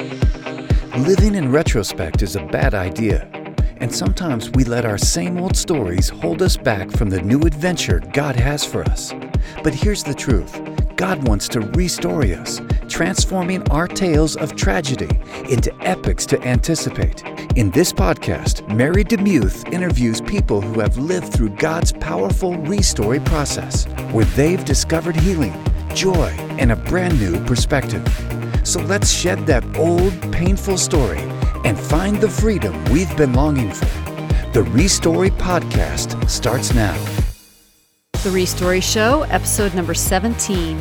Living in retrospect is a bad idea, and sometimes we let our same old stories hold us back from the new adventure God has for us. But here's the truth God wants to restore us, transforming our tales of tragedy into epics to anticipate. In this podcast, Mary DeMuth interviews people who have lived through God's powerful restory process, where they've discovered healing, joy, and a brand new perspective. So let's shed that old, painful story and find the freedom we've been longing for. The Restory Podcast starts now. The Restory Show, episode number 17.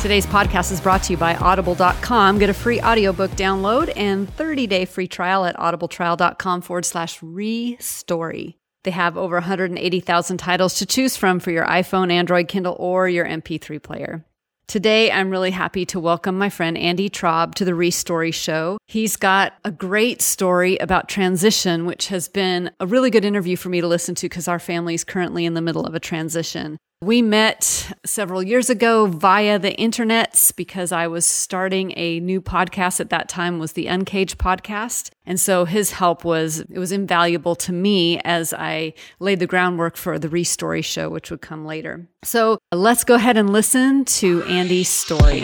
Today's podcast is brought to you by audible.com. Get a free audiobook download and 30-day free trial at audibletrial.com forward slash restory. They have over 180,000 titles to choose from for your iPhone, Android, Kindle, or your MP3 player. Today, I'm really happy to welcome my friend Andy Traub to the Restory Show. He's got a great story about transition, which has been a really good interview for me to listen to because our family is currently in the middle of a transition. We met several years ago via the internets because I was starting a new podcast at that time was the Uncaged podcast. And so his help was it was invaluable to me as I laid the groundwork for the Restory show which would come later. So let's go ahead and listen to Andy's story.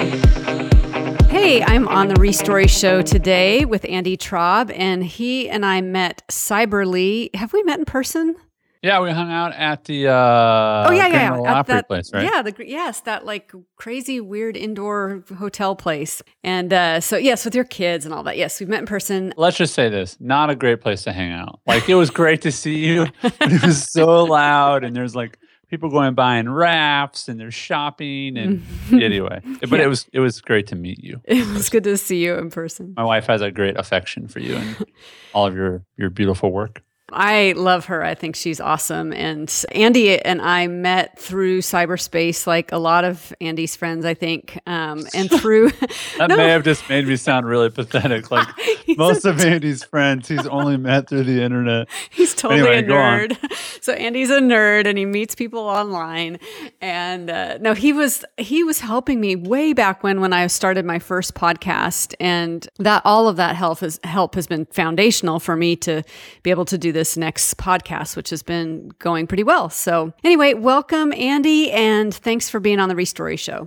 Hey, I'm on the Restory Show today with Andy Traub, and he and I met cyberly. Have we met in person? Yeah, we hung out at the uh, oh yeah yeah, yeah. At that, place, right? Yeah, the yes, that like crazy weird indoor hotel place. And uh, so yes, with your kids and all that. Yes, we've met in person. Let's just say this: not a great place to hang out. Like it was great to see you, but it was so loud, and there's like people going buying rafts and they're shopping and anyway. But yeah. it was it was great to meet you. It was good to see you in person. My wife has a great affection for you and all of your your beautiful work. I love her. I think she's awesome. And Andy and I met through cyberspace, like a lot of Andy's friends, I think. Um, and through that no. may have just made me sound really pathetic. Like most of Andy's friends, he's only met through the internet. He's totally anyway, a nerd. So Andy's a nerd, and he meets people online. And uh, no, he was he was helping me way back when when I started my first podcast, and that all of that help has help has been foundational for me to be able to do this this next podcast, which has been going pretty well. So, anyway, welcome, Andy, and thanks for being on the Restory Show.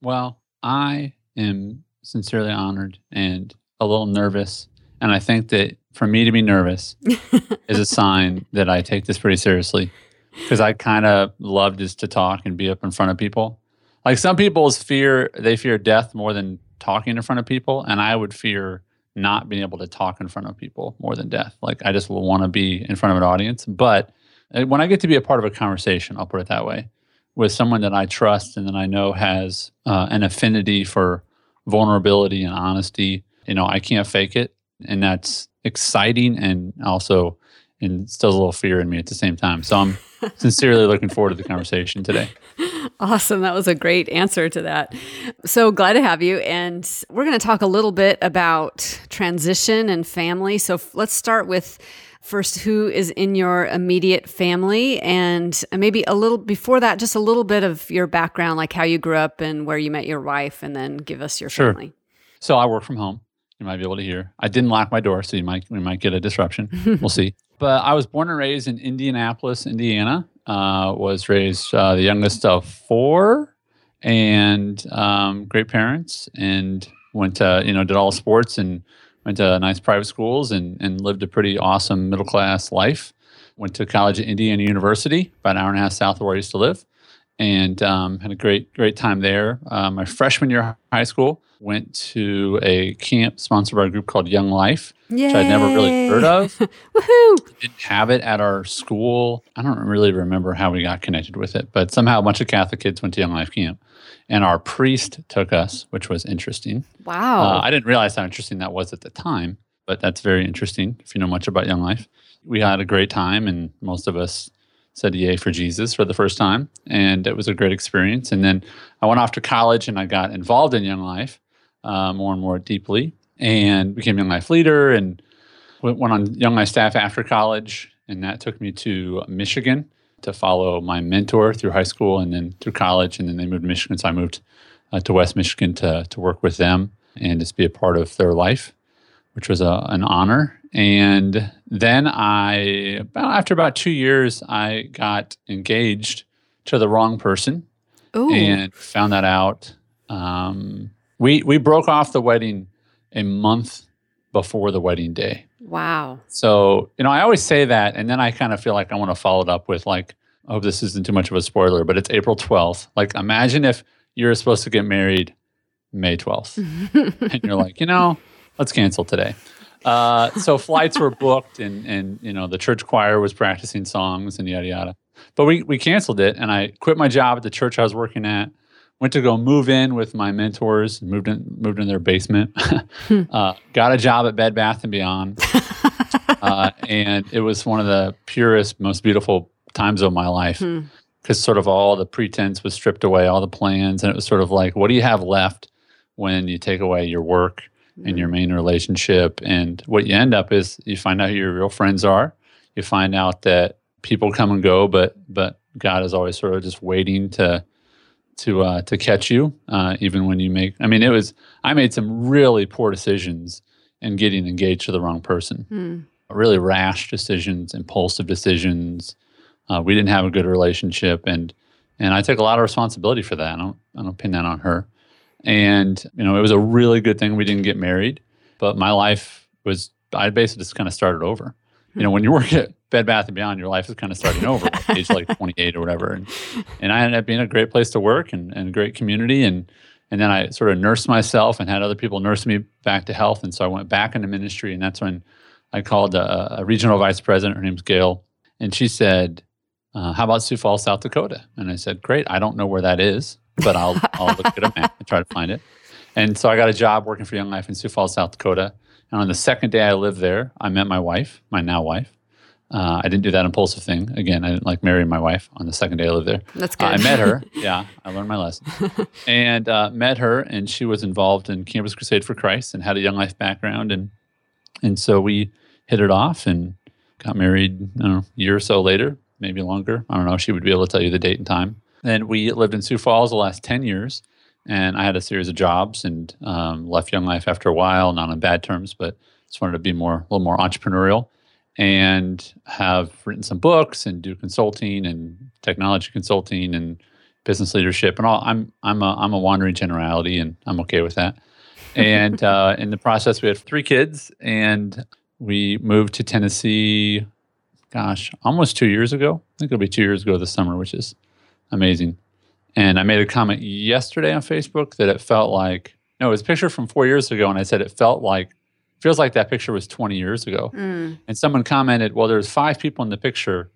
Well, I am sincerely honored and a little nervous. And I think that for me to be nervous is a sign that I take this pretty seriously because I kind of love just to talk and be up in front of people. Like some people's fear, they fear death more than talking in front of people. And I would fear not being able to talk in front of people more than death. Like I just want to be in front of an audience. But uh, when I get to be a part of a conversation, I'll put it that way, with someone that I trust and that I know has uh, an affinity for vulnerability and honesty, you know, I can't fake it, and that's exciting and also instills a little fear in me at the same time. So I'm sincerely looking forward to the conversation today. Awesome. That was a great answer to that. So glad to have you. And we're going to talk a little bit about transition and family. So let's start with first who is in your immediate family and maybe a little before that just a little bit of your background like how you grew up and where you met your wife and then give us your sure. family so i work from home you might be able to hear i didn't lock my door so you might we might get a disruption we'll see but i was born and raised in indianapolis indiana uh, was raised uh, the youngest of four and um, great parents and went to you know did all sports and went to nice private schools and, and lived a pretty awesome middle class life. Went to college at indiana university about an hour and a half south of where i used to live and um, had a great great time there uh, my freshman year of high school went to a camp sponsored by a group called Young Life, Yay. which I'd never really heard of. Woohoo! Didn't have it at our school. I don't really remember how we got connected with it, but somehow a bunch of Catholic kids went to Young Life camp, and our priest took us, which was interesting. Wow! Uh, I didn't realize how interesting that was at the time, but that's very interesting if you know much about Young Life. We had a great time, and most of us said yay for Jesus for the first time, and it was a great experience. And then I went off to college and I got involved in Young Life uh, more and more deeply and became Young Life leader and went, on Young Life staff after college. And that took me to Michigan to follow my mentor through high school and then through college. And then they moved to Michigan. So I moved uh, to West Michigan to, to work with them. and just be a part of their life, which was a, an honor. And then I, about after about two years, I got engaged to the wrong person Ooh. and found that out. Um, we we broke off the wedding a month before the wedding day. wow. So you know, I always say that, and then I kind of feel like I want to follow it up with like, I hope this isn't too much of a spoiler, but it's April twelfth. Like, imagine if you're supposed to get married May twelfth, and you're like, you know, let's cancel today. Uh, so flights were booked, and and you know the church choir was practicing songs and yada yada. But we we canceled it, and I quit my job at the church I was working at. Went to go move in with my mentors. Moved in moved in their basement. uh, got a job at Bed Bath and Beyond, uh, and it was one of the purest, most beautiful times of my life Hmm. because sort of all the pretense was stripped away, all the plans, and it was sort of like, what do you have left when you take away your work and your main relationship? And what you end up is you find out who your real friends are. You find out that people come and go, but but God is always sort of just waiting to to uh, to catch you, uh, even when you make. I mean, it was I made some really poor decisions in getting engaged to the wrong person Hmm. really rash decisions, impulsive decisions. Uh, we didn't have a good relationship, and and I took a lot of responsibility for that. I don't I don't pin that on her. And you know, it was a really good thing we didn't get married, but my life was I basically just kind of started over. You know, when you work at Bed Bath and Beyond, your life is kind of starting over at age like 28 or whatever. And and I ended up being a great place to work and, and a great community and and then I sort of nursed myself and had other people nurse me back to health. And so I went back into ministry, and that's when I called a, a regional vice president. Her name's Gail, and she said, uh, "How about Sioux Falls, South Dakota?" And I said, "Great. I don't know where that is, but I'll I'll look at a map and try to find it." And so I got a job working for Young Life in Sioux Falls, South Dakota. And on the second day I lived there, I met my wife, my now wife. Uh, I didn't do that impulsive thing. Again, I didn't like marry my wife on the second day I lived there. That's Uh, good. I met her. Yeah, I learned my lesson. and uh, met her, and she was involved in Campus Crusade for Christ and had a Young Life background, and and so we hit it off and got married. I don't know, a year or so later, maybe longer. I don't know. She would be able to tell you the date and time. And we lived in Sioux Falls the last ten years, and I had a series of jobs and um, left Young Life after a while, not on bad terms, but just wanted to be more a little more entrepreneurial and have written some books and do consulting and technology consulting and business leadership and all. I'm I'm a I'm a wandering generality and I'm okay with that. And uh, in the process, we had three kids and we moved to Tennessee. Gosh, almost two years ago. I think it'll be two years ago this summer, which is amazing. And I made a comment yesterday on Facebook that it felt like no, it was a picture from four years ago, and I said it felt like feels like that picture was 20 years ago. Mm. And someone commented, well, there's five people in the picture,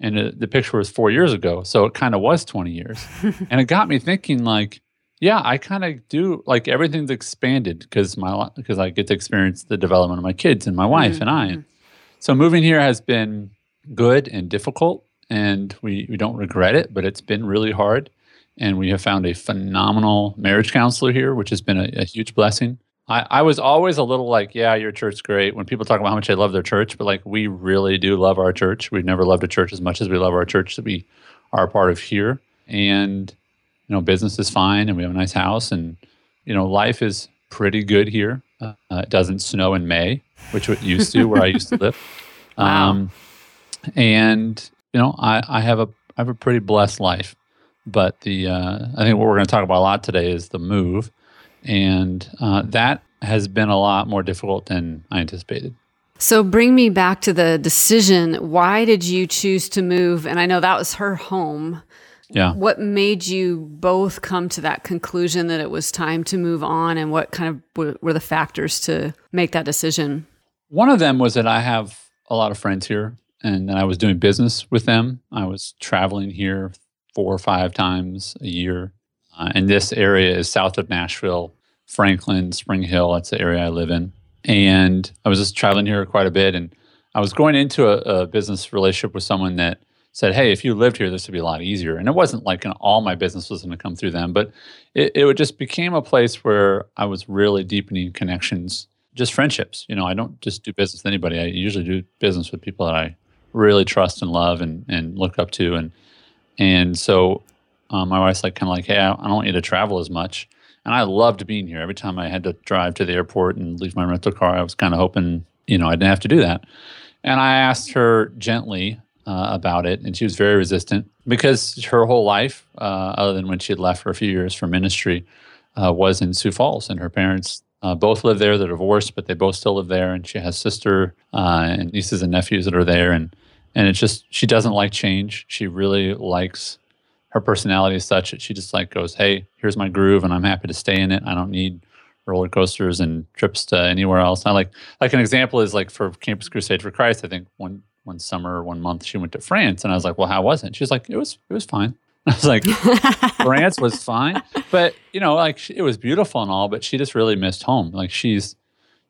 and it, the picture was four years ago. So it kind of was 20 years. and it got me thinking, like, yeah, I kind of do like everything's expanded because my because I get to experience the development of my kids and my wife and I. So moving here has been good and difficult, and we, we don't regret it, but it's been really hard. And we have found a phenomenal marriage counselor here, which has been a, a huge blessing. I, I was always a little like, yeah, your church's great. When people talk about how much they love their church, but like we really do love our church. We've never loved a church as much as we love our church that we are a part of here. And you know, business is fine, and we have a nice house, and you know, life is pretty good here. Uh, it doesn't snow in May, which it used to where I used to live. Wow. Um, and you know, I, I have a I have a pretty blessed life. But the uh, I think what we're going to talk about a lot today is the move, and uh, that has been a lot more difficult than I anticipated. So bring me back to the decision. Why did you choose to move? And I know that was her home. Yeah. What made you both come to that conclusion that it was time to move on? And what kind of were, were the factors to make that decision? One of them was that I have a lot of friends here, and then I was doing business with them. I was traveling here four or five times a year. Uh, and this area is south of Nashville, Franklin, Spring Hill. That's the area I live in. And I was just traveling here quite a bit. And I was going into a, a business relationship with someone that said, Hey, if you lived here, this would be a lot easier. And it wasn't like an, all my business was going to come through them, but it, it just became a place where I was really deepening connections, just friendships. You know, I don't just do business with anybody. I usually do business with people that I really trust and love and, and look up to. And and so um, my wife's like, kind of like, hey, I don't, I don't want you to travel as much. And I loved being here. Every time I had to drive to the airport and leave my rental car, I was kind of hoping, you know, I didn't have to do that. And I asked her gently uh, about it, and she was very resistant because her whole life, uh, other than when she had left for a few years for ministry, uh, was in Sioux Falls, and her parents uh, both live there. They're divorced, but they both still live there, and she has sister uh, and nieces and nephews that are there, and and it's just she doesn't like change. She really likes her personality is such that she just like goes, "Hey, here's my groove, and I'm happy to stay in it. I don't need." roller coasters and trips to anywhere else. I like like an example is like for Campus Crusade for Christ. I think one one summer, one month, she went to France, and I was like, "Well, how was it?" She's like, "It was it was fine." I was like, France was fine, but you know, like it was beautiful and all, but she just really missed home. Like she's,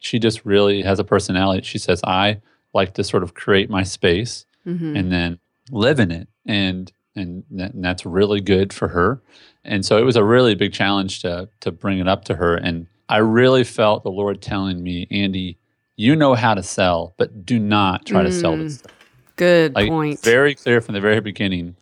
she just really has a personality. She says, I like to sort of create my space mm-hmm. and then live in it, and and, and that's really good for her. And so it was a really big challenge to to bring it up to her, and I really felt the Lord telling me, Andy, you know how to sell, but do not try mm. to sell this. Stuff. Good like, point. Very clear from the very beginning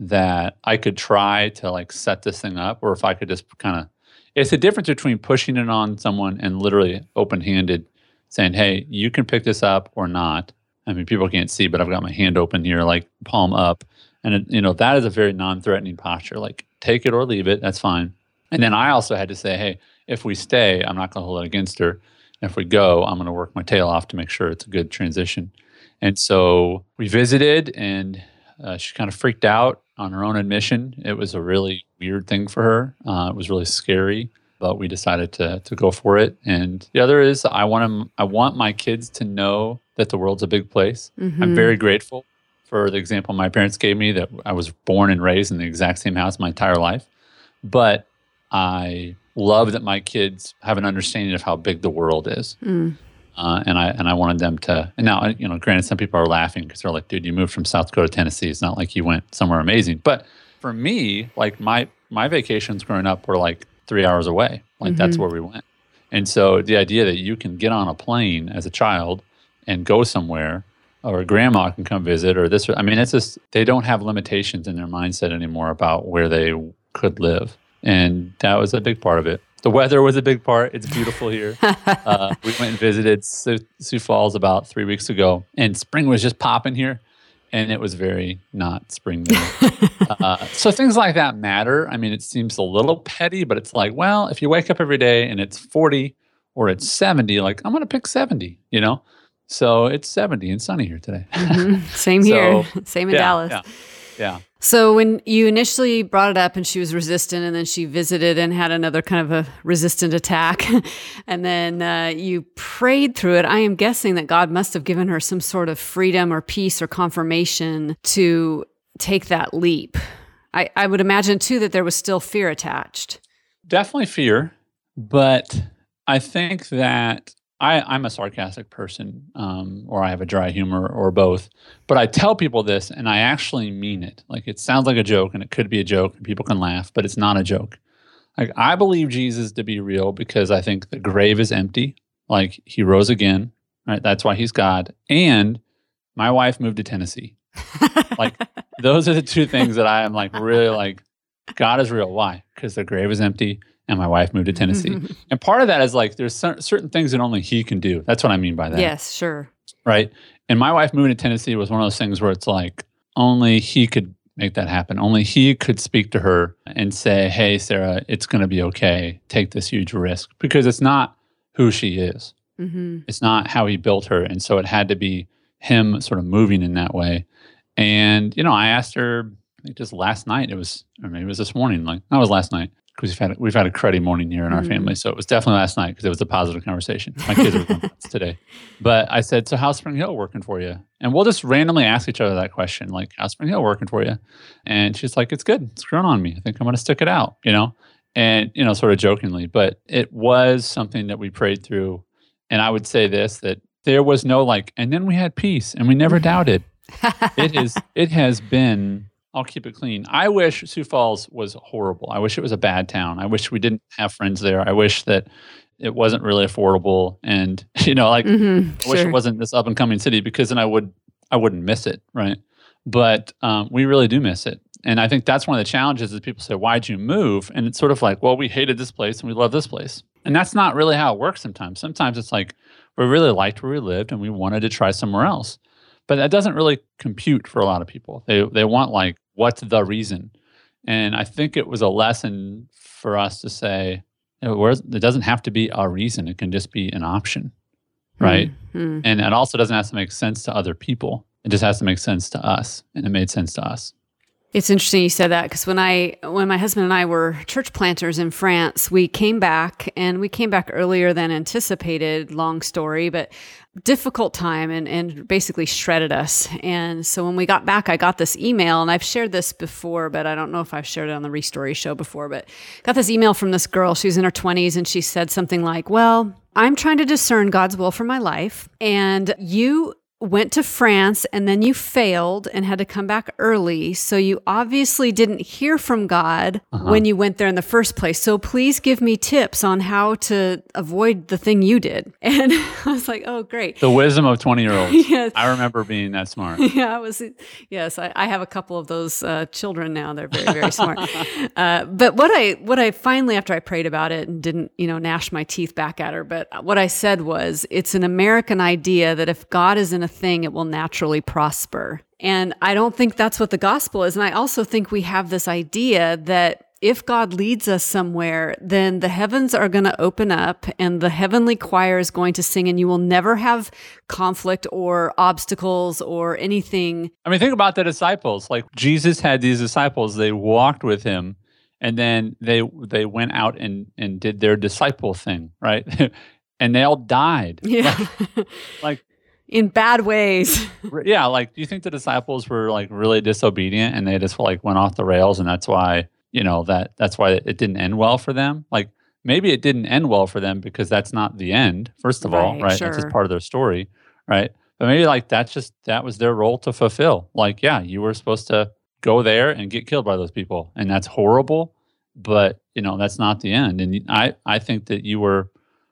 that I could try to like set this thing up, or if I could just kind of. It's the difference between pushing it on someone and literally open handed saying, hey, you can pick this up or not. I mean, people can't see, but I've got my hand open here, like palm up. And, it, you know, that is a very non threatening posture. Like, take it or leave it. That's fine. And then I also had to say, hey, if we stay, I'm not going to hold it against her. If we go, I'm going to work my tail off to make sure it's a good transition. And so we visited, and uh, she kind of freaked out on her own admission. It was a really weird thing for her. Uh, it was really scary, but we decided to to go for it. And the other is I want them, I want my kids to know that the world's a big place. Mm-hmm. I'm very grateful for the example my parents gave me that I was born and raised in the exact same house my entire life. But I love that my kids have an understanding of how big the world is. Mm. Uh, and I and I wanted them to. And now, you know, granted, some people are laughing because they're like, "Dude, you moved from South Dakota to Tennessee. It's not like you went somewhere amazing." But for me, like my my vacations growing up were like three hours away. Like mm-hmm. that's where we went. And so the idea that you can get on a plane as a child and go somewhere, or grandma can come visit, or this. I mean, it's just they don't have limitations in their mindset anymore about where they could live, and that was a big part of it. The weather was a big part. It's beautiful here. uh, we went and visited Sioux, Sioux Falls about three weeks ago, and spring was just popping here and it was very not spring uh, so things like that matter. I mean, it seems a little petty, but it's like, well, if you wake up every day and it's 40 or it's 70, like I'm going to pick 70, you know? So it's 70 and sunny here today. mm-hmm. Same here. Same in yeah, Dallas. Yeah. Yeah. So when you initially brought it up and she was resistant, and then she visited and had another kind of a resistant attack, and then uh, you prayed through it, I am guessing that God must have given her some sort of freedom or peace or confirmation to take that leap. I, I would imagine too that there was still fear attached. Definitely fear, but I think that I, I'm a sarcastic person, um, or I have a dry humor, or both. But I tell people this, and I actually mean it. Like it sounds like a joke, and it could be a joke, and people can laugh, but it's not a joke. Like I believe Jesus to be real because I think the grave is empty. Like he rose again, right? That's why he's God. And my wife moved to Tennessee. like those are the two things that I am like really like. God is real. Why? Because the grave is empty and my wife moved to Tennessee. and part of that is like there's certain things that only he can do. That's what I mean by that. Yes, sure. Right. And my wife moving to Tennessee was one of those things where it's like only he could make that happen. Only he could speak to her and say, "Hey, Sarah, it's going to be okay. Take this huge risk," because it's not who she is. Mm-hmm. It's not how he built her, and so it had to be him sort of moving in that way. And you know, I asked her just last night. It was, or maybe it was this morning. Like that was last night because we've had we've had a cruddy morning here in our mm-hmm. family. So it was definitely last night because it was a positive conversation. My kids are today, but I said, "So how's Spring Hill working for you?" And we'll just randomly ask each other that question, like, "How's Spring Hill working for you?" And she's like, "It's good. It's grown on me. I think I'm going to stick it out." You know, and you know, sort of jokingly, but it was something that we prayed through. And I would say this that there was no like, and then we had peace, and we never doubted. it is. It has been I'll keep it clean. I wish Sioux Falls was horrible. I wish it was a bad town. I wish we didn't have friends there. I wish that it wasn't really affordable and you know like mm-hmm, I wish it wasn't this up and coming city because then I would I wouldn't miss it, right? But um, we really do miss it. And I think that's one of the challenges is people say, Why'd you move? And it's sort of like, well, we hated this place and we love this place. And that's not really how it works sometimes. Sometimes it's like we really liked where we lived and we wanted to try somewhere else. But that doesn't really compute for a lot of people. They they want like, what's the reason? And I think it was a lesson for us to say, you know, it doesn't have to be a reason. It can just be an option. Right. Mm-hmm. And it also doesn't have to make sense to other people. It just has to make sense to us. And it made sense to us. It's interesting you said that because when I when my husband and I were church planters in France, we came back and we came back earlier than anticipated. Long story, but difficult time and and basically shredded us. And so when we got back, I got this email, and I've shared this before, but I don't know if I've shared it on the Restory show before. But got this email from this girl. She's in her twenties, and she said something like, "Well." I'm trying to discern God's will for my life. And you went to France and then you failed and had to come back early. So you obviously didn't hear from God uh-huh. when you went there in the first place. So please give me tips on how to avoid the thing you did. And I was like, oh, great. The wisdom of 20 year olds. yes. I remember being that smart. Yeah, I was. Yes, I, I have a couple of those uh, children now. They're very, very smart. uh, but what I, what I finally, after I prayed about it and didn't, you know, gnash my teeth back at her, but what I said was, it's an American idea that if God is in a thing, it will naturally prosper. And I don't think that's what the gospel is. And I also think we have this idea that if God leads us somewhere, then the heavens are going to open up and the heavenly choir is going to sing, and you will never have conflict or obstacles or anything. I mean, think about the disciples. Like Jesus had these disciples, they walked with him, and then they they went out and and did their disciple thing, right? and they all died. Yeah. like, like in bad ways. yeah, like do you think the disciples were like really disobedient and they just like went off the rails and that's why, you know, that that's why it didn't end well for them? Like maybe it didn't end well for them because that's not the end, first of right, all, right? Sure. That's just part of their story, right? But maybe like that's just that was their role to fulfill. Like, yeah, you were supposed to go there and get killed by those people. And that's horrible, but you know, that's not the end. And I I think that you were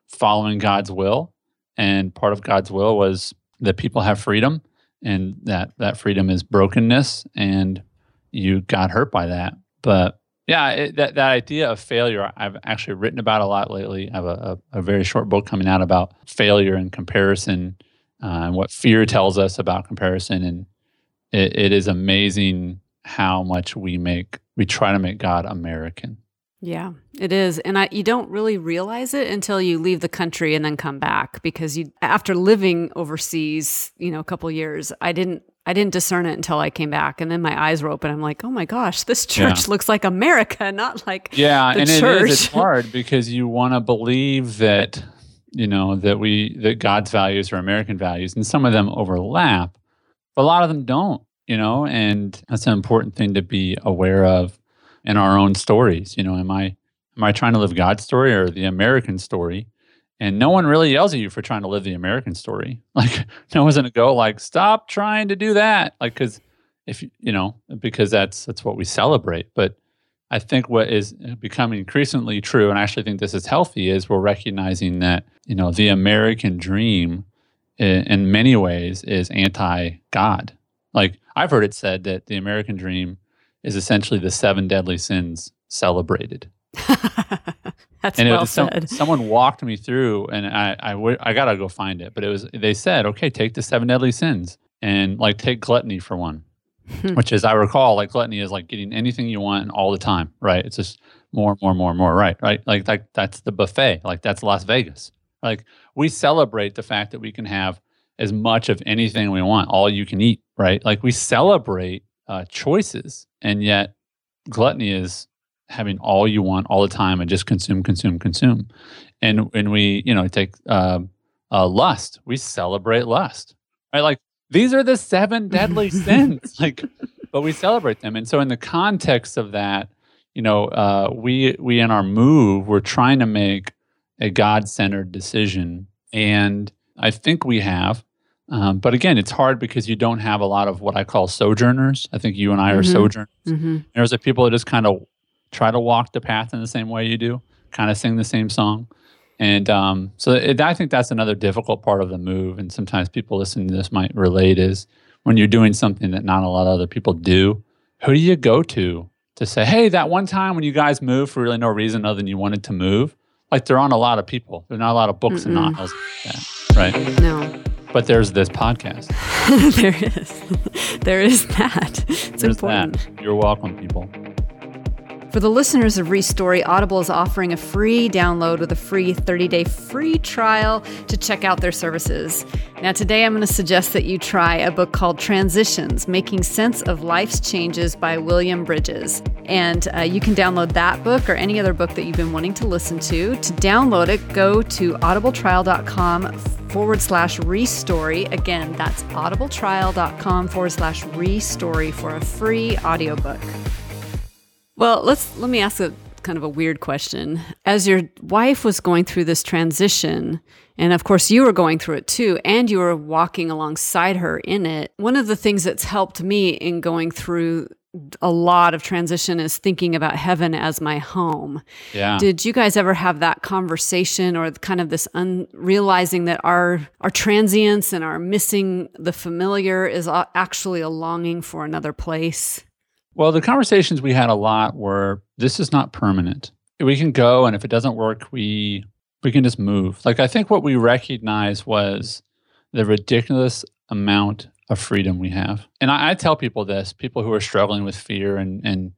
following God's will and part of God's will was that people have freedom and that that freedom is brokenness and you got hurt by that. But yeah it, that, that idea of failure i've actually written about a lot lately. I have a, a, a very short book coming out about failure and comparison uh, and what fear tells us about comparison. And it, it is amazing how much we make we try to make god american yeah, it is. And I, you don't really realize it until you leave the country and then come back because you after living overseas, you know, a couple years, I didn't I didn't discern it until I came back and then my eyes were open. I'm like, "Oh my gosh, this church yeah. looks like America, not like Yeah, and church. it is it's hard because you want to believe that you know that we that God's values are American values and some of them overlap, but a lot of them don't, you know, and that's an important thing to be aware of in our own stories. You know, am I am I trying to live God's story or the American story? And no one really yells at you for trying to live the American story. Like no one's gonna go like, stop trying to do that. Like because if you know, because that's that's what we celebrate. But I think what is becoming increasingly true, and I actually think this is healthy, is we're recognizing that you know the American dream, in, in many ways, is anti-God. Like I've heard it said that the American dream is essentially the seven deadly sins celebrated. That's and well some, said. Someone walked me through, and I, I, I gotta go find it. But it was they said, okay, take the seven deadly sins, and like take gluttony for one, hmm. which is I recall like gluttony is like getting anything you want all the time, right? It's just more, and more, and more, and more, right? Right? Like like that's the buffet, like that's Las Vegas. Like we celebrate the fact that we can have as much of anything we want, all you can eat, right? Like we celebrate uh, choices, and yet gluttony is having all you want all the time and just consume, consume, consume. And when we, you know, take uh, uh, lust, we celebrate lust, right? Like these are the seven deadly sins, like, but we celebrate them. And so, in the context of that, you know, uh, we we in our move, we're trying to make a God-centered decision, and I think we have. Um, but again, it's hard because you don't have a lot of what I call sojourners. I think you and I are mm-hmm. sojourners. Mm-hmm. There's a people that just kind of try to walk the path in the same way you do, kind of sing the same song. And um, so it, I think that's another difficult part of the move. And sometimes people listening to this might relate is when you're doing something that not a lot of other people do, who do you go to to say, hey, that one time when you guys moved for really no reason other than you wanted to move? Like there aren't a lot of people. There's not a lot of books Mm-mm. and novels like that, right? No. But there's this podcast. there is. There is that. It's There's important. that. You're welcome, people. For the listeners of Restory, Audible is offering a free download with a free 30 day free trial to check out their services. Now, today I'm going to suggest that you try a book called Transitions Making Sense of Life's Changes by William Bridges. And uh, you can download that book or any other book that you've been wanting to listen to. To download it, go to audibletrial.com forward slash restory. Again, that's audibletrial.com forward slash restory for a free audiobook. Well, let's let me ask a kind of a weird question. As your wife was going through this transition, and of course you were going through it too, and you were walking alongside her in it, one of the things that's helped me in going through a lot of transition is thinking about heaven as my home. Yeah. Did you guys ever have that conversation or kind of this un- realizing that our our transience and our missing the familiar is actually a longing for another place? Well, the conversations we had a lot were this is not permanent. We can go and if it doesn't work, we we can just move. Like I think what we recognized was the ridiculous amount of freedom we have. And I, I tell people this, people who are struggling with fear and and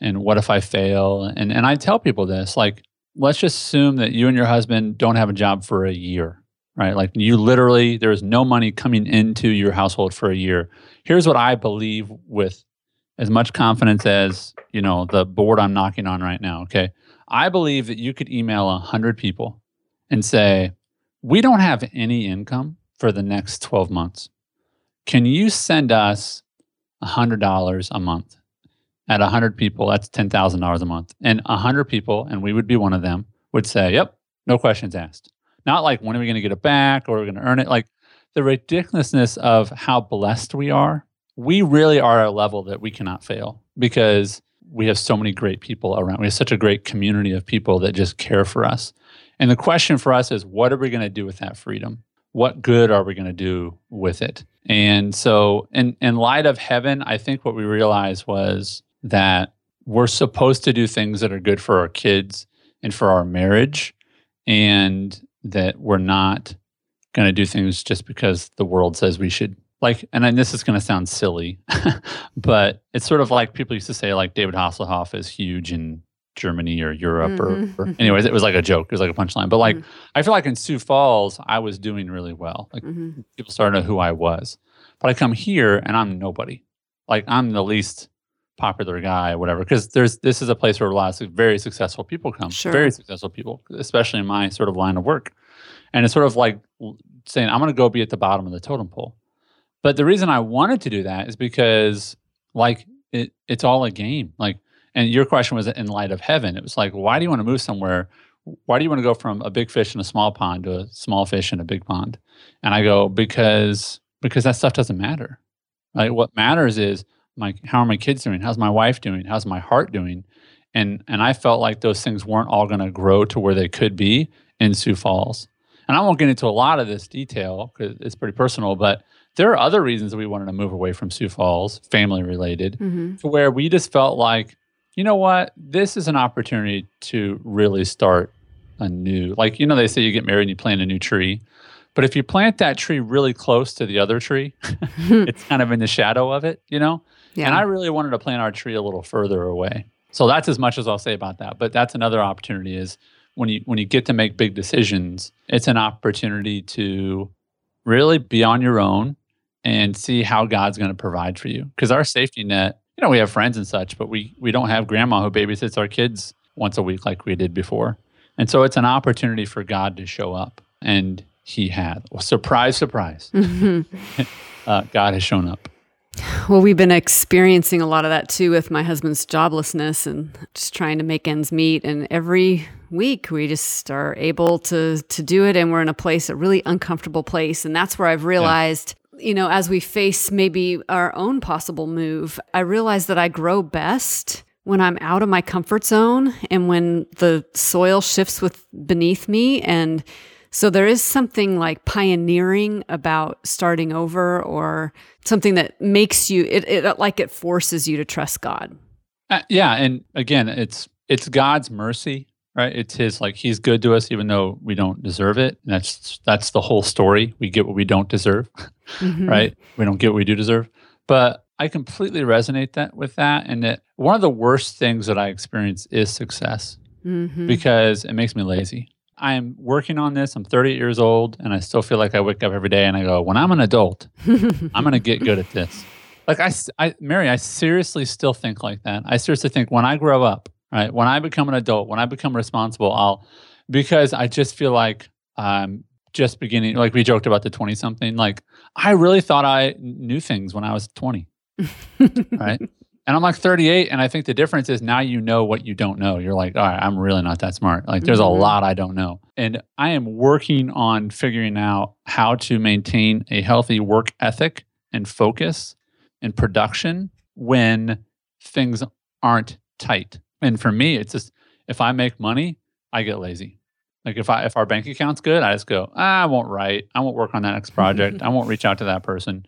and what if I fail? And and I tell people this, like, let's just assume that you and your husband don't have a job for a year, right? Like you literally there is no money coming into your household for a year. Here's what I believe with as much confidence as you know the board I'm knocking on right now. Okay, I believe that you could email a hundred people and say, "We don't have any income for the next twelve months. Can you send us hundred dollars a month?" At a hundred people, that's ten thousand dollars a month, and a hundred people, and we would be one of them, would say, "Yep, no questions asked." Not like when are we going to get it back or we're going to earn it. Like the ridiculousness of how blessed we are we really are at a level that we cannot fail because we have so many great people around. We have such a great community of people that just care for us. And the question for us is what are we going to do with that freedom? What good are we going to do with it? And so, in, in light of heaven, I think what we realized was that we're supposed to do things that are good for our kids and for our marriage, and that we're not going to do things just because the world says we should like and then this is going to sound silly but it's sort of like people used to say like david hasselhoff is huge in germany or europe Mhm. or, or anyways it was like a joke it was like a punchline but like Mhm. i feel like in sioux falls i was doing really well like Mhm. people started to know who i was but i come here and i'm nobody like i'm the least popular guy whatever because there's this is a place where a lot of very successful people come Sure. very successful people especially in my sort of line of work and it's sort of like saying i'm going to go be at the bottom of the totem pole but the reason I wanted to do that is because like it it's all a game. Like and your question was in light of heaven. It was like, why do you want to move somewhere? Why do you want to go from a big fish in a small pond to a small fish in a big pond? And I go, because because that stuff doesn't matter. Right? What matters is my how are my kids doing? How's my wife doing? How's my heart doing? And and I felt like those things weren't all going to grow to where they could be in Sioux Falls. And I won't get into a lot of this detail because it's pretty personal, but there are other reasons that we wanted to move away from Sioux Falls, family related, Mhm. to where we just felt like, you know what, this is an opportunity to really start a new, like, you know, they say you get married and you plant a new tree. But if you plant that tree really close to the other tree, it's kind of in the shadow of it, you know? Yeah. And I really wanted to plant our tree a little further away. So that's as much as I'll say about that. But that's another opportunity is when you when you get to make big decisions, it's an opportunity to really be on your own and see how God's going to provide for you. Because our safety net, you know, we have friends and such, but we we don't have grandma who babysits our kids once a week like we did before. And so it's an opportunity for God to show up. And he had. Well, surprise, surprise. Uh, God has shown up. Well, we've been experiencing a lot of that too with my husband's joblessness and just trying to make ends meet. And every week we just are able to to do it, and we're in a place, a really uncomfortable place. And that's where I've realized, you know, as we face maybe our own possible move, I realize that I grow best when I'm out of my comfort zone and when the soil shifts with beneath me and So there is something like pioneering about starting over or something that makes you it, it like it forces you to trust God. Uh, yeah, and again, it's it's God's mercy, right? It's his like he's good to us even though we don't deserve it. And that's that's the whole story. We get what we don't deserve, mm-hmm. right? We don't get what we do deserve. But I completely resonate that with that and that one of the worst things that I experience is success mm-hmm. because it makes me lazy. I am working on this. I'm 38 years old, and I still feel like I wake up every day and I go, when I'm an adult, I'm going to get good at this. Like I, I, Mary, I seriously still think like that. I seriously think when I grow up, right, when I become an adult, when I become responsible, I'll, because I just feel like I'm just beginning. Like we joked about the 20 something. Like I really thought I knew things when I was 20, right? And I'm like 38, and I think the difference is now you know what you don't know. You're like, all right, I'm really not that smart. Like, there's mm-hmm. a lot I don't know. And I am working on figuring out how to maintain a healthy work ethic and focus and production when things aren't tight. And for me, it's just if I make money, I get lazy. Like if I if our bank account's good, I just go, ah, I won't write. I won't work on that next project. I won't reach out to that person.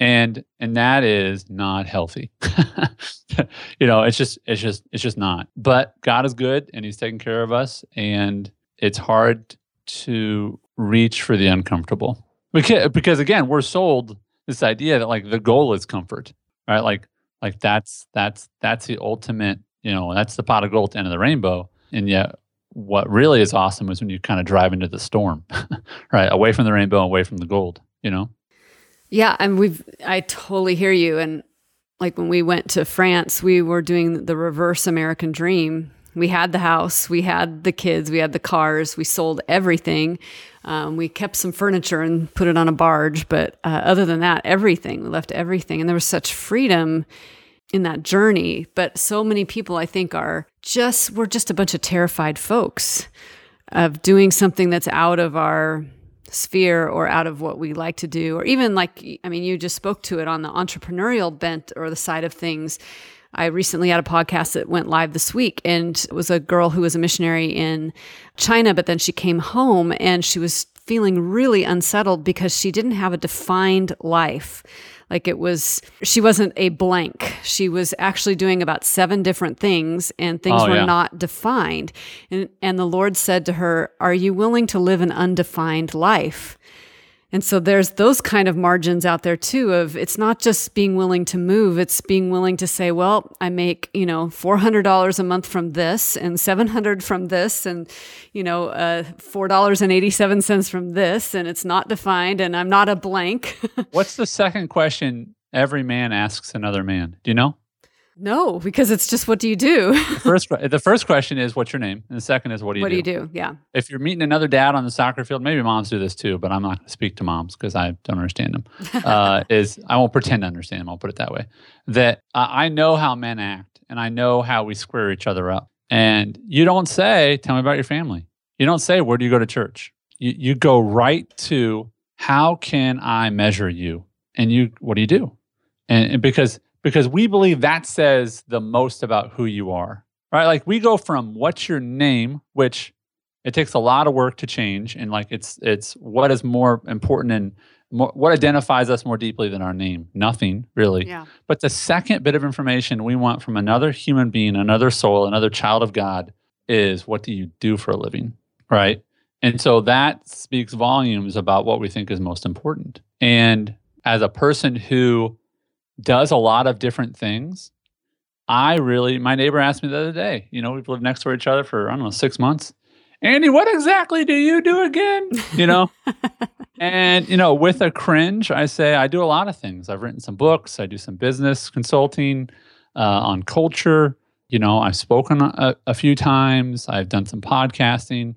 And and that is not healthy. You know it's just it's just it's just not. But god is good and he's taking care of us and it's hard to reach for the uncomfortable. Because, because again we're sold this idea that like the goal is comfort right? Like like that's that's that's the ultimate you know that's the pot of gold at the end of the rainbow. And yet what really is awesome is when you kind of drive into the storm right away from the rainbow away from the gold you know yeah, and we've I totally hear you and like when we went to France, we were doing the reverse American dream. We had the house, we had the kids, we had the cars, we sold everything. Um, we kept some furniture and put it on a barge, but uh, other than that, everything, we left everything. And there was such freedom in that journey. But so many people, I think, are just, we're just a bunch of terrified folks of doing something that's out of our sphere or out of what we like to do or even like i mean you just spoke to it on the entrepreneurial bent or the side of things i recently had a podcast that went live this week and it was a girl who was a missionary in china but then she came home and she was feeling really unsettled because she didn't have a defined life like it was, she wasn't a blank. She was actually doing about seven different things and things oh, were yeah. not defined. And, and the Lord said to her, Are you willing to live an undefined life? And so there's those kind of margins out there too of it's not just being willing to move, it's being willing to say, well, I make, you know, $400 a month from this and 700 from this and, you know, uh, $4.87 from this and it's not defined and I'm not a blank. What's the second question every man asks another man? Do you know? No, because it's just what do you do? the first the first question is what's your name, and the second is what do you what do? What do you do? Yeah. If you're meeting another dad on the soccer field, maybe moms do this too, but I'm not going to speak to moms because I don't understand them. Uh, is I won't pretend to understand them. I'll put it that way. That uh, I know how men act, and I know how we square each other up. And you don't say, "Tell me about your family." You don't say, "Where do you go to church?" You you go right to, "How can I measure you?" And you, what do you do? and, and because because we believe that says the most about who you are, right? Like we go from what's your name, which it takes a lot of work to change, and like it's it's what is more important and more, what identifies us more deeply than our name? Nothing really. Yeah. But the second bit of information we want from another human being, another soul, another child of God is what do you do for a living, right? And so that speaks volumes about what we think is most important. And as a person who does a lot of different things. I really, my neighbor asked me the other day, you know, we've lived next to each other for, I don't know, six months. Andy, what exactly do you do again? You know? and, you know, with a cringe, I say I do a lot of things. I've written some books, I do some business consulting uh, on culture. You know, I've spoken a, a few times, I've done some podcasting.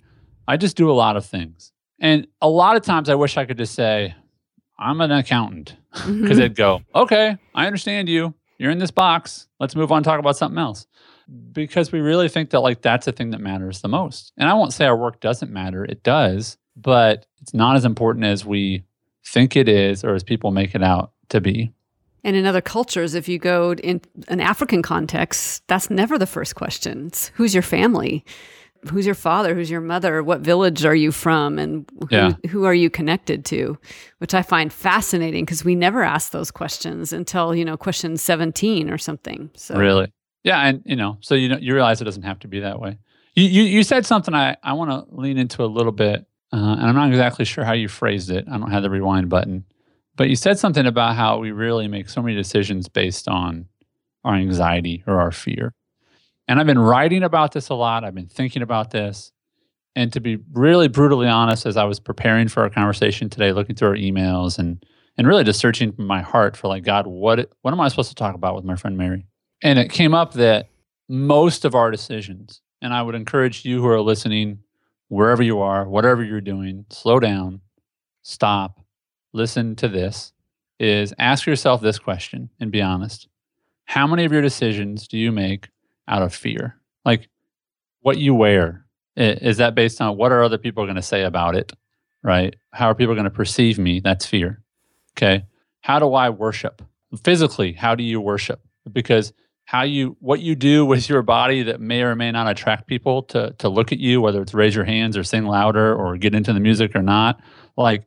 I just do a lot of things. And a lot of times I wish I could just say, I'm an accountant because mm-hmm. they'd go, okay, I understand you. You're in this box. Let's move on talk about something else. Because we really think that like that's the thing that matters the most. And I won't say our work doesn't matter. It does, but it's not as important as we think it is or as people make it out to be. And in other cultures, if you go in an African context, that's never the first question. It's who's your family? Who's your father, who's your mother, what village are you from, and who, Yeah. who are you connected to, which I find fascinating because we never ask those questions until you know question seventeen or something. So Really? Yeah, and you know, so you know, you realize it doesn't have to be that way. You you, you said something I I want to lean into a little bit, uh, and I'm not exactly sure how you phrased it. I don't have the rewind button, but you said something about how we really make so many decisions based on our anxiety or our fear. And I've been writing about this a lot. I've been thinking about this. And to be really brutally honest, as I was preparing for our conversation today, looking through our emails and and really just searching my heart for like God, what what am I supposed to talk about with my friend Mary? And it came up that most of our decisions, and I would encourage you who are listening, wherever you are, whatever you're doing, slow down, stop, listen to this, is ask yourself this question and be honest. How many of your decisions do you make out of fear? Like what you wear, is that based on what are other people going to say about it? Right? How are people going to perceive me? That's fear. Okay. How do I worship? Physically, how do you worship? Because how you what you do with your body that may or may not attract people to to look at you, whether it's raise your hands or sing louder or get into the music or not, like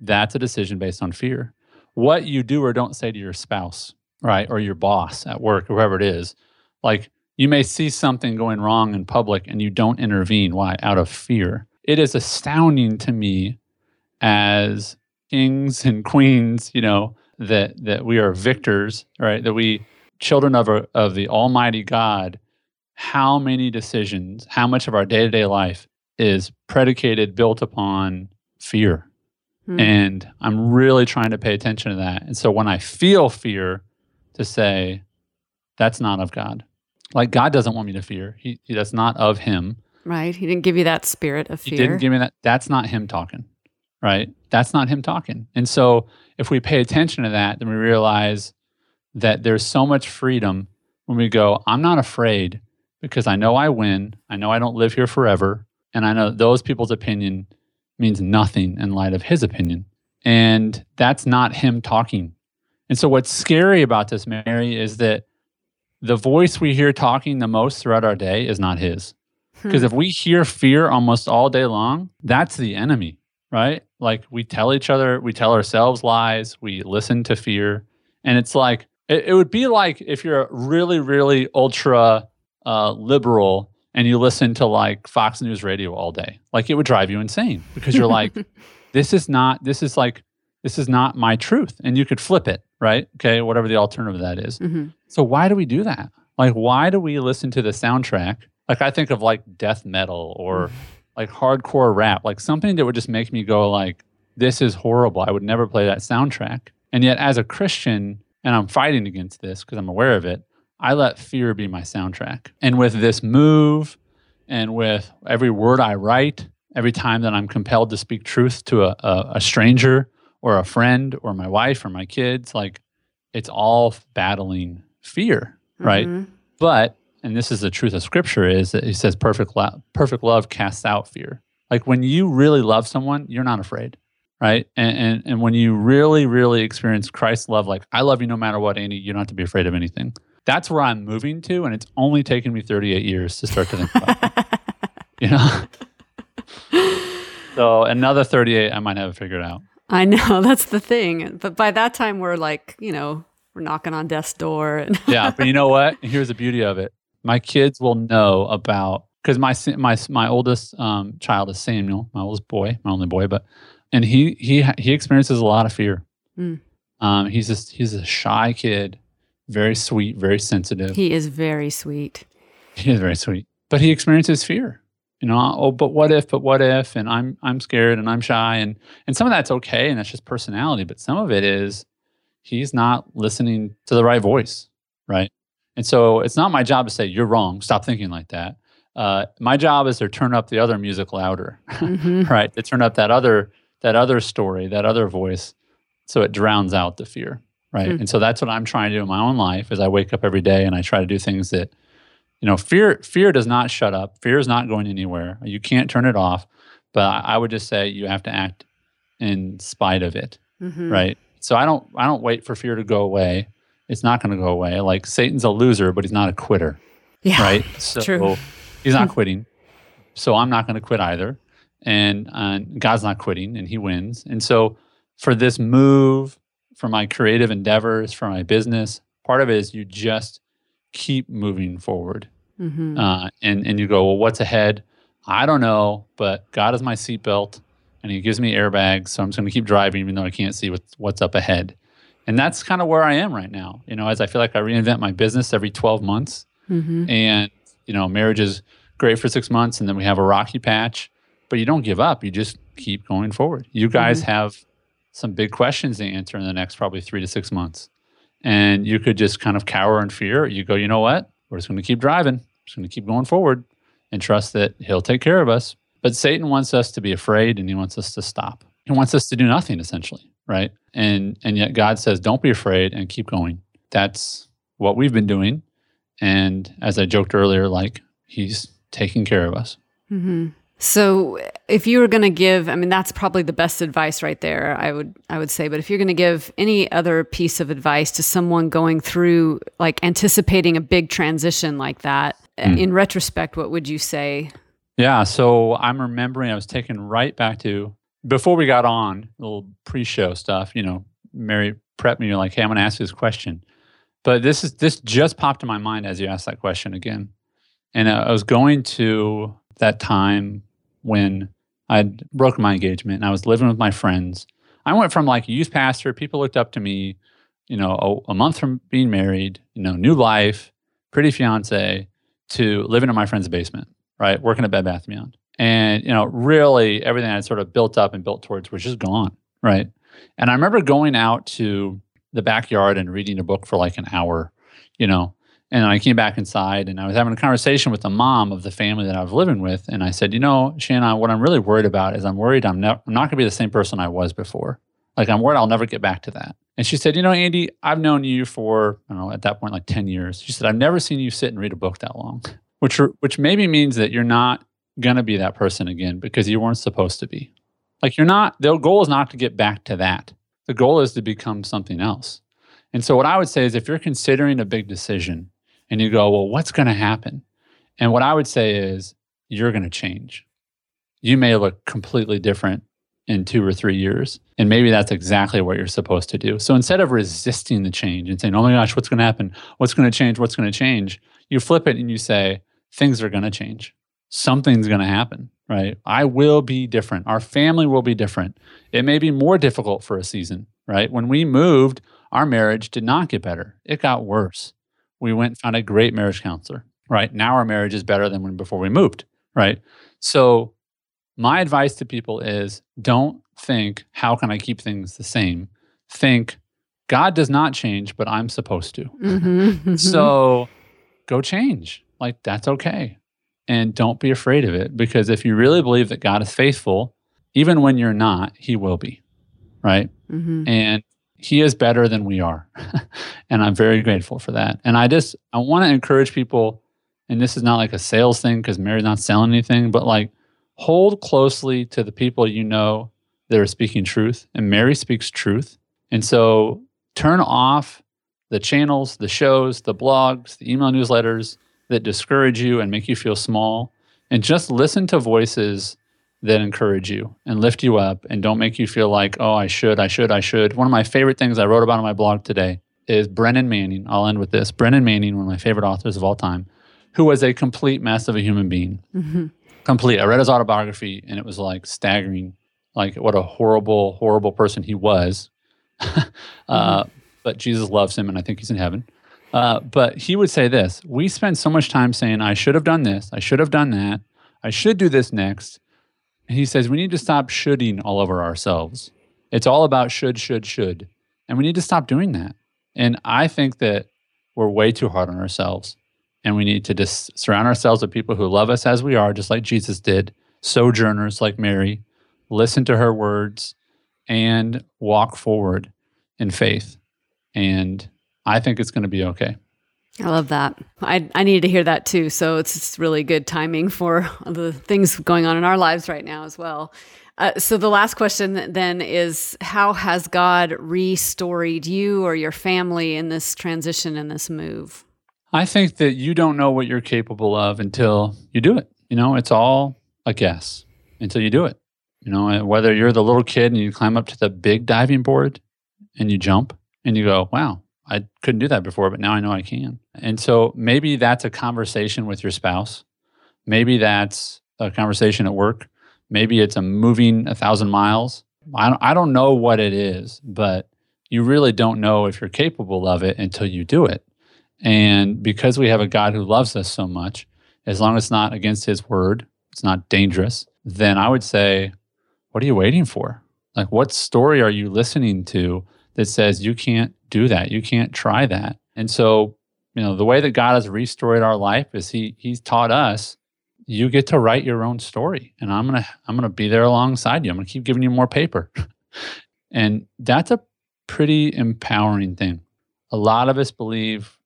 that's a decision based on fear. What you do or don't say to your spouse, right, or your boss at work, or whoever it is, like you may see something going wrong in public and you don't intervene. Why? Out of fear. It is astounding to me as kings and queens, you know, that that we are victors, right? That we children of a, of the Almighty God. How many decisions, how much of our day to day life is predicated, built upon fear? Hmm. And I'm really trying to pay attention to that. And so when I feel fear, to say, that's not of God. Like God doesn't want me to fear. He, he that's not of Him. right, He didn't give you that spirit of fear. He didn't give me that. That's not Him talking, right? That's not Him talking. And so if we pay attention to that, then we realize that there's so much freedom when we go, I'm not afraid because I know I win. I know I don't live here forever. And I know those people's opinion means nothing in light of his opinion. And that's not him talking. And so what's scary about this, Mary, is that the voice we hear talking the most throughout our day is not his. Hmm. Because if we hear fear almost all day long, that's the enemy, right? Like we tell each other, we tell ourselves lies, we listen to fear. And it's like, it, it would be like if you're really, really ultra uh, liberal and you listen to like Fox News radio all day. Like it would drive you insane because you're like, this is not, this is like, this is not my truth. And you could flip it, right? Okay, whatever the alternative that is. Mhm. So why do we do that? Like, why do we listen to the soundtrack? Like, I think of like death metal or mm. like hardcore rap, like something that would just make me go like, "This is horrible." I would never play that soundtrack. And yet, as a Christian, and I'm fighting against this because I'm aware of it, I let fear be my soundtrack. And with this move, and with every word I write, every time that I'm compelled to speak truth to a, a, a stranger or a friend or my wife or my kids, like it's all battling fear, right? Mhm. But and this is the truth of Scripture is that he says perfect love, perfect love casts out fear. Like when you really love someone, you're not afraid, right? And and, and when you really really experience Christ's love, like I love you no matter what, Andy, you don't have to be afraid of anything. That's where I'm moving to, and it's only taken me 38 years to start to think about. it, you know. so another 38, I might have it figured out. I know that's the thing. But by that time, we're like, you know, we're knocking on death's door. Yeah, but you know what? Here's the beauty of it. My kids will know about because my my my oldest um, child is Samuel, my oldest boy, my only boy, but and he he he experiences a lot of fear. Mm. Um, he's just he's a shy kid, very sweet, very sensitive. he is very sweet. He is very sweet, but he experiences fear. You know, oh, but what if? But what if? And I'm I'm scared and I'm shy, and and some of that's okay, and that's just personality. But some of it is he's not listening to the right voice, right? And so it's not my job to say you're wrong. Stop thinking like that. Uh, my job is to turn up the other music louder, Mhm. right? To turn up that other that other story, that other voice, so it drowns out the fear, right? Hmm. And so that's what I'm trying to do in my own life. Is I wake up every day and I try to do things that you know fear fear does not shut up fear is not going anywhere you can't turn it off but i I would just say you have to act in spite of it Mhm. right so i don't i don't wait for fear to go away it's not going to go away like satan's a loser but he's not a quitter Yeah. right so true. he's not quitting So I'm not going to quit either. And uh, God's not quitting and he wins. And so for this move, for my creative endeavors, for my business, part of it is you just keep moving forward. Mm-hmm. Uh, and, and you go, well, what's ahead? I don't know, but God is my seatbelt and he gives me airbags. So I'm just going to keep driving even though I can't see what's, what's up ahead. And that's kind of where I am right now. You know, as I feel like I reinvent my business every 12 months. Mm-hmm. And, you know, marriage is great for six months and then we have a rocky patch, but you don't give up. You just keep going forward. You guys mm-hmm. have some big questions to answer in the next probably three to six months. And you could just kind of cower in fear. You go, you know what? We're just going to keep driving. Just going to keep going forward and trust that he'll take care of us. But Satan wants us to be afraid and he wants us to stop. He wants us to do nothing essentially, right? And and yet God says, "Don't be afraid and keep going." That's what we've been doing. And as I joked earlier, like he's taking care of us. Mm-hmm. So, if you were going to give, I mean, that's probably the best advice right there. I would, I would say. But if you're going to give any other piece of advice to someone going through, like anticipating a big transition like that, mm. in retrospect, what would you say? Yeah. So I'm remembering I was taken right back to before we got on, little pre-show stuff. You know, Mary prepped me you're like, "Hey, I'm going to ask you this question," but this is this just popped in my mind as you asked that question again, and I was going to that time when I'd broken my engagement and I was living with my friends. I went from like youth pastor, people looked up to me, you know, a, a month from being married, you know, new life, pretty fiance, to living in my friend's basement, right? Working at Bed Bath Beyond. And, you know, really everything I sort of built up and built towards was just gone, right? And I remember going out to the backyard and reading a book for like an hour, you know, and I came back inside and I was having a conversation with the mom of the family that I was living with. And I said, you know, Shanna, what I'm really worried about is I'm worried I'm, ne- I'm not going to be the same person I was before. Like I'm worried I'll never get back to that. And she said, you know, Andy, I've known you for, I don't know, at that point, like 10 years. She said, I've never seen you sit and read a book that long, which, which maybe means that you're not going to be that person again because you weren't supposed to be. Like you're not, the goal is not to get back to that. The goal is to become something else. And so what I would say is if you're considering a big decision, and you go, well, what's going to happen? And what I would say is, you're going to change. You may look completely different in two or three years. And maybe that's exactly what you're supposed to do. So instead of resisting the change and saying, oh my gosh, what's going to happen? What's going to change? What's going to change? You flip it and you say, things are going to change. Something's going to happen, right? I will be different. Our family will be different. It may be more difficult for a season, right? When we moved, our marriage did not get better, it got worse we went and found a great marriage counselor, right? Now our marriage is better than when before we moved, right? So my advice to people is don't think, how can I keep things the same? Think, God does not change, but I'm supposed to. Mm-hmm. so go change. Like that's okay. And don't be afraid of it because if you really believe that God is faithful, even when you're not, he will be. Right. Mm-hmm. And he is better than we are. and I'm very grateful for that. And I just, I want to encourage people, and this is not like a sales thing because Mary's not selling anything, but like hold closely to the people you know that are speaking truth. And Mary speaks truth. And so turn off the channels, the shows, the blogs, the email newsletters that discourage you and make you feel small. And just listen to voices that encourage you and lift you up and don't make you feel like, oh, I should, I should, I should. One of my favorite things I wrote about on my blog today is Brennan Manning. I'll end with this. Brennan Manning, one of my favorite authors of all time, who was a complete mess of a human being. Mm-hmm. Complete. I read his autobiography and it was like staggering, like what a horrible, horrible person he was. uh, mm-hmm. But Jesus loves him and I think he's in heaven. Uh, but he would say this We spend so much time saying, I should have done this, I should have done that, I should do this next he says we need to stop shoulding all over ourselves. It's all about should, should, should. And we need to stop doing that. And I think that we're way too hard on ourselves. And we need to just surround ourselves with people who love us as we are, just like Jesus did, sojourners like Mary, listen to her words, and walk forward in faith. And I think it's going to be okay. I love that. I, I needed to hear that too. So it's really good timing for the things going on in our lives right now as well. Uh, so the last question then is How has God restored you or your family in this transition and this move? I think that you don't know what you're capable of until you do it. You know, it's all a guess until you do it. You know, whether you're the little kid and you climb up to the big diving board and you jump and you go, wow, I couldn't do that before, but now I know I can. And so maybe that's a conversation with your spouse. Maybe that's a conversation at work. Maybe it's a moving a thousand miles. I don't, I don't know what it is, but you really don't know if you're capable of it until you do it. And because we have a God who loves us so much, as long as it's not against his word, it's not dangerous, then I would say, what are you waiting for? Like, what story are you listening to that says you can't do that? You can't try that. And so, you know, the way that God has restored our life is he he's taught us you get to write your own story and I'm going to I'm going to be there alongside you. I'm going to keep giving you more paper. and that's a pretty empowering thing. A lot of us believe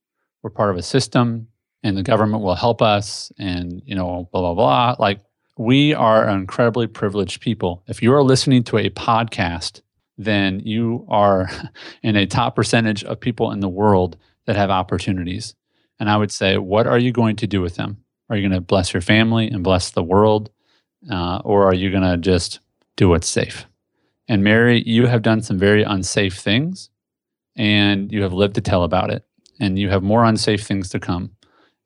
we're part of a system and the government will help us and you know blah blah blah like we are an incredibly privileged people if you are listening to a podcast then you are in a top percentage of people in the world that have opportunities and i would say what are you going to do with them are you going to bless your family and bless the world uh, or are you going to just do what's safe and mary you have done some very unsafe things and you have lived to tell about it and you have more unsafe things to come.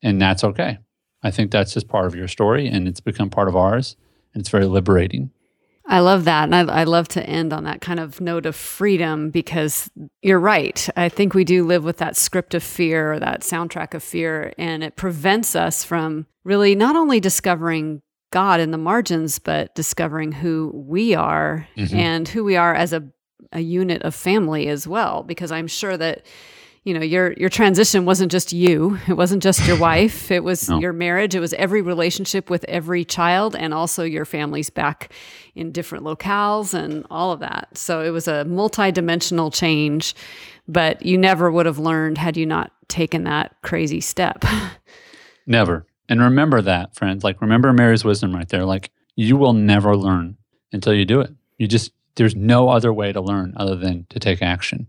And that's okay. I think that's just part of your story and it's become part of ours. And it's very liberating. I love that. And I, I, love to end on that kind of note of freedom because you're right. I think we do live with that script of fear or that soundtrack of fear, and it prevents us from really not only discovering God in the margins, but discovering who we are mm-hmm. and who we are as a, a unit of family as well. Because I'm sure that you know your your transition wasn't just you. It wasn't just your wife. It was no. your marriage. It was every relationship with every child and also your families back in different locales and all of that. So it was a multi-dimensional change but you never would have learned had you not taken that crazy step. Never. And remember that friends. Like remember mary's wisdom right there. Like you will never learn until you do it. You just there's no other way to learn other than to take action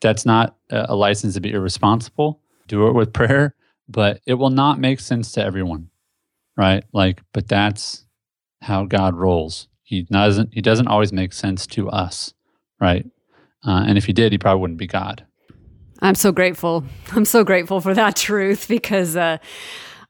that's not a license to be irresponsible. Do it with prayer, but it will not make sense to everyone, right? Like, but that's how God rolls. He doesn't. He doesn't always make sense to us, right? Uh, and if he did, he probably wouldn't be God. I'm so grateful. I'm so grateful for that truth because uh,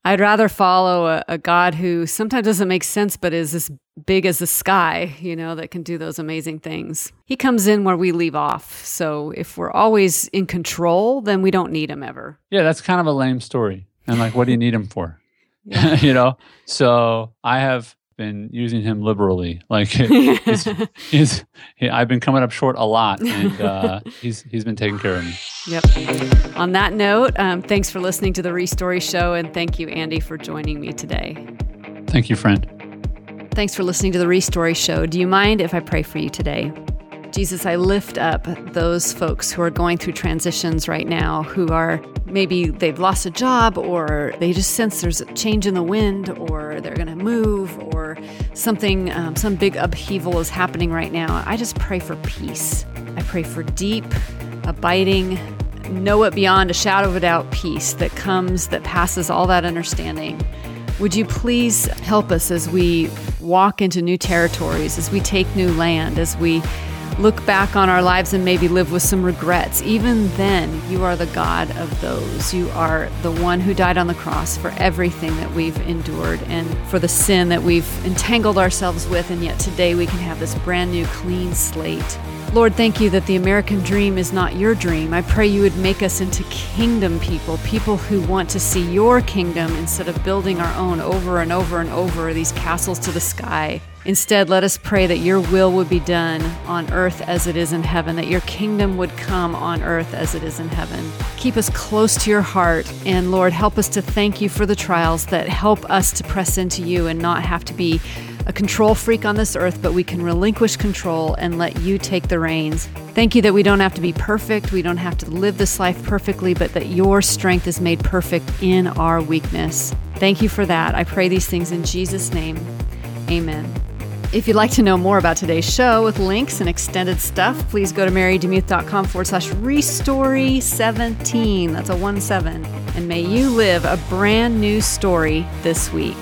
I'd rather follow a, a, God who sometimes doesn't make sense, but is as big as the sky, you know, that can do those amazing things. He comes in where we leave off. So if we're always in control, then we don't need him ever. Yeah, that's kind of a lame story. And like, what do you need him for? you know? So I have been using him liberally. Like he's, he's he, I've been coming up short a lot, and uh, he's he's been taking care of me. Yep. On that note, um, thanks for listening to the Restory Show, and thank you, Andy, for joining me today. Thank you, friend. Thanks for listening to the Restory Show. Do you mind if I pray for you today? Jesus, I lift up those folks who are going through transitions right now, who are maybe they've lost a job or they just sense there's a change in the wind or they're going to move or something, um, some big upheaval is happening right now. I just pray for peace. I pray for deep, abiding, know it beyond a shadow of a doubt peace that comes, that passes all that understanding. Would you please help us as we walk into new territories, as we take new land, as we look back on our lives and maybe live with some regrets, even then, you are the God of those. You are the one who died on the cross for everything that we've endured and for the sin that we've entangled ourselves with. And yet today we can have this brand new, clean slate. Lord, thank you that the American dream is not your dream. I pray you would make us into kingdom people, people who want to see your kingdom instead of building our own over and over and over, these castles to the sky. Instead, let us pray that your will would be done on earth as it is in heaven, that your kingdom would come on earth as it is in heaven. Keep us close to your heart, and Lord, help us to thank you for the trials that help us to press into you and not have to be a control freak on this earth, but we can relinquish control and let you take the reins. Thank you that we don't have to be perfect, we don't have to live this life perfectly, but that your strength is made perfect in our weakness. Thank you for that. I pray these things in Jesus' name. Amen. If you'd like to know more about today's show with links and extended stuff, please go to marydemuth.com forward slash restory 17. That's a 1 7. And may you live a brand new story this week.